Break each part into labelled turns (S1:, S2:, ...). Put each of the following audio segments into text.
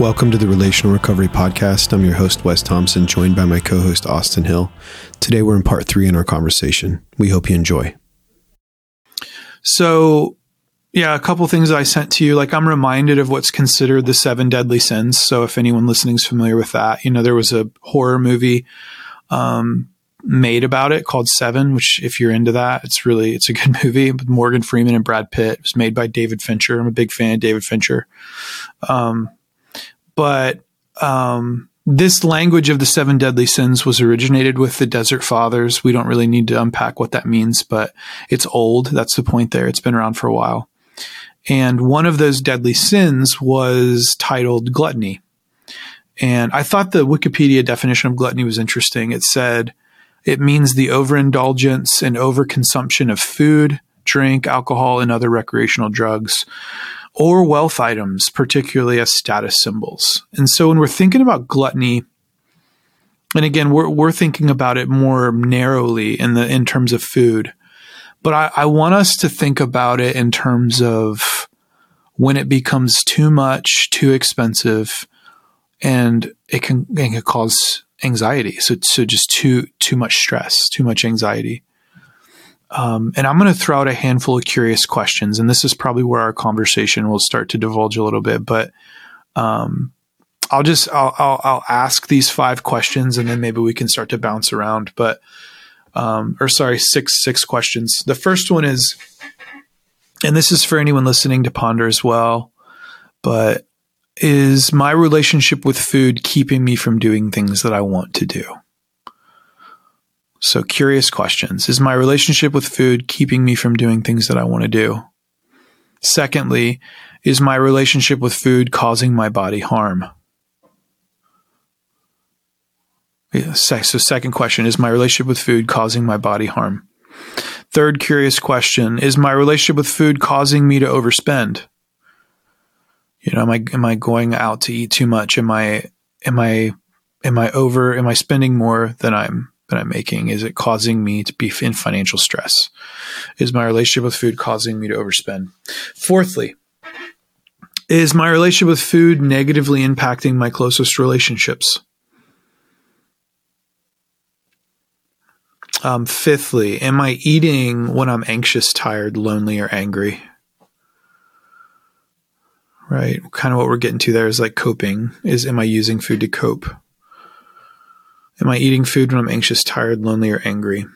S1: Welcome to the Relational Recovery Podcast. I'm your host, Wes Thompson, joined by my co host, Austin Hill. Today, we're in part three in our conversation. We hope you enjoy.
S2: So, yeah, a couple things I sent to you. Like, I'm reminded of what's considered the seven deadly sins. So, if anyone listening is familiar with that, you know, there was a horror movie um, made about it called Seven, which, if you're into that, it's really it's a good movie with Morgan Freeman and Brad Pitt. It was made by David Fincher. I'm a big fan of David Fincher. Um, but um, this language of the seven deadly sins was originated with the Desert Fathers. We don't really need to unpack what that means, but it's old. That's the point there. It's been around for a while. And one of those deadly sins was titled gluttony. And I thought the Wikipedia definition of gluttony was interesting. It said it means the overindulgence and overconsumption of food, drink, alcohol, and other recreational drugs or wealth items, particularly as status symbols. And so when we're thinking about gluttony, and again, we're, we're thinking about it more narrowly in the in terms of food, but I, I want us to think about it in terms of when it becomes too much, too expensive, and it can, it can cause anxiety. So, so just too too much stress, too much anxiety. Um, and I'm going to throw out a handful of curious questions, and this is probably where our conversation will start to divulge a little bit. But um, I'll just I'll, I'll, I'll ask these five questions, and then maybe we can start to bounce around. But um, or sorry, six six questions. The first one is, and this is for anyone listening to ponder as well. But is my relationship with food keeping me from doing things that I want to do? So, curious questions. Is my relationship with food keeping me from doing things that I want to do? Secondly, is my relationship with food causing my body harm? So, second question Is my relationship with food causing my body harm? Third curious question Is my relationship with food causing me to overspend? You know, am I am I going out to eat too much? Am I am I am I over? Am I spending more than I'm that I'm making? Is it causing me to be in financial stress? Is my relationship with food causing me to overspend? Fourthly, is my relationship with food negatively impacting my closest relationships? Um, fifthly, am I eating when I'm anxious, tired, lonely, or angry? Right. Kind of what we're getting to there is like coping. Is am I using food to cope? Am I eating food when I'm anxious, tired, lonely, or angry?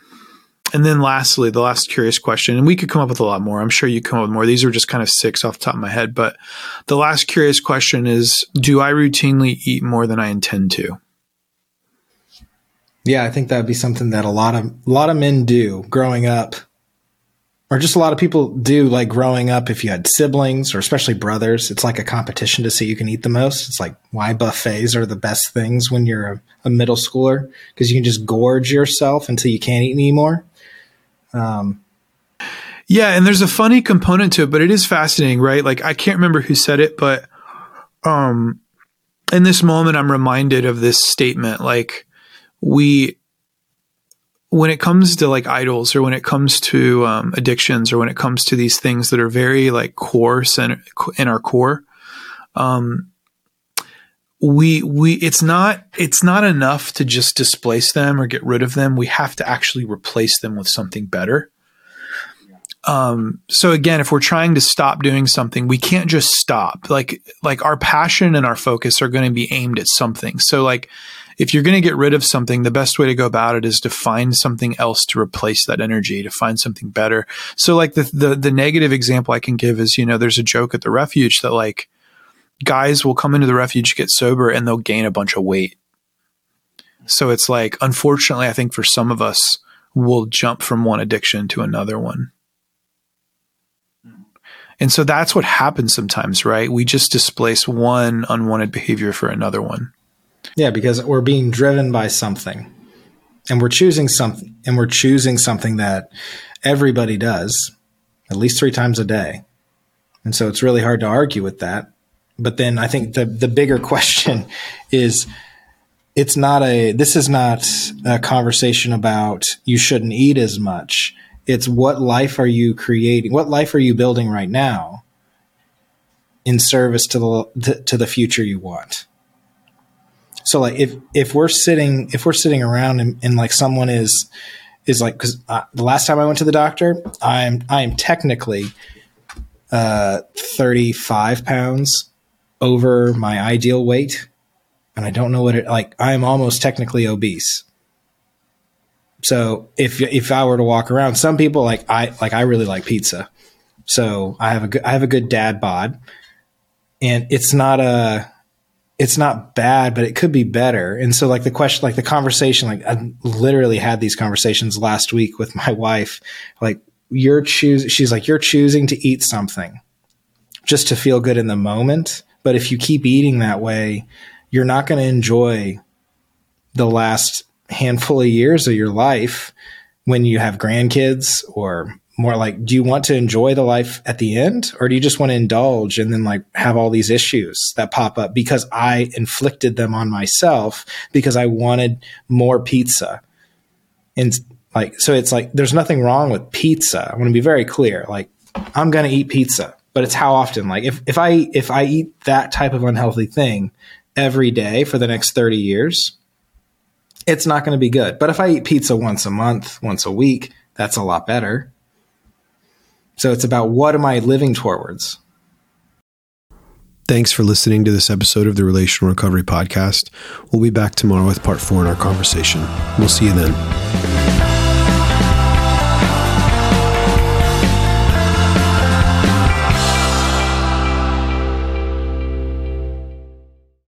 S2: And then lastly, the last curious question, and we could come up with a lot more. I'm sure you come up with more. These are just kind of six off the top of my head. But the last curious question is Do I routinely eat more than I intend to?
S3: Yeah, I think that'd be something that a lot of a lot of men do growing up or just a lot of people do like growing up if you had siblings or especially brothers it's like a competition to see who can eat the most. It's like why buffets are the best things when you're a, a middle schooler? Because you can just gorge yourself until you can't eat anymore. Um,
S2: yeah and there's a funny component to it but it is fascinating right? Like i can't remember who said it but um in this moment i'm reminded of this statement like we when it comes to like idols or when it comes to um, addictions or when it comes to these things that are very like core center in our core um, we we it's not it's not enough to just displace them or get rid of them. We have to actually replace them with something better. Um, so again if we're trying to stop doing something we can't just stop. Like like our passion and our focus are going to be aimed at something. So like if you're going to get rid of something, the best way to go about it is to find something else to replace that energy, to find something better. So like the, the, the negative example I can give is, you know, there's a joke at the refuge that like guys will come into the refuge, get sober, and they'll gain a bunch of weight. So it's like, unfortunately, I think for some of us, we'll jump from one addiction to another one. And so that's what happens sometimes, right? We just displace one unwanted behavior for another one.
S3: Yeah, because we're being driven by something. And we're choosing something and we're choosing something that everybody does at least 3 times a day. And so it's really hard to argue with that. But then I think the the bigger question is it's not a this is not a conversation about you shouldn't eat as much. It's what life are you creating? What life are you building right now? in service to the to the future you want. So like if if we're sitting if we're sitting around and, and like someone is is like because the last time I went to the doctor, I'm I am technically uh, 35 pounds over my ideal weight, and I don't know what it like. I am almost technically obese. So if if I were to walk around, some people like I like I really like pizza, so I have a good I have a good dad bod, and it's not a it's not bad, but it could be better. And so like the question, like the conversation, like I literally had these conversations last week with my wife. Like you're choosing, she's like, you're choosing to eat something just to feel good in the moment. But if you keep eating that way, you're not going to enjoy the last handful of years of your life when you have grandkids or more like do you want to enjoy the life at the end or do you just want to indulge and then like have all these issues that pop up? Because i inflicted them on myself because i wanted more pizza. And like so it's like there's nothing wrong with pizza. I want to be very clear. Like i'm going to eat pizza but it's how often? Like if, if i if i eat that type of unhealthy thing every day for the next 30 years it's not going to be good. But if i eat pizza once a month once a week that's a lot better so it's about what am I living towards?
S1: Thanks for listening to this episode of the Relational Recovery Podcast. We'll be back tomorrow with part four in our conversation. We'll see you then.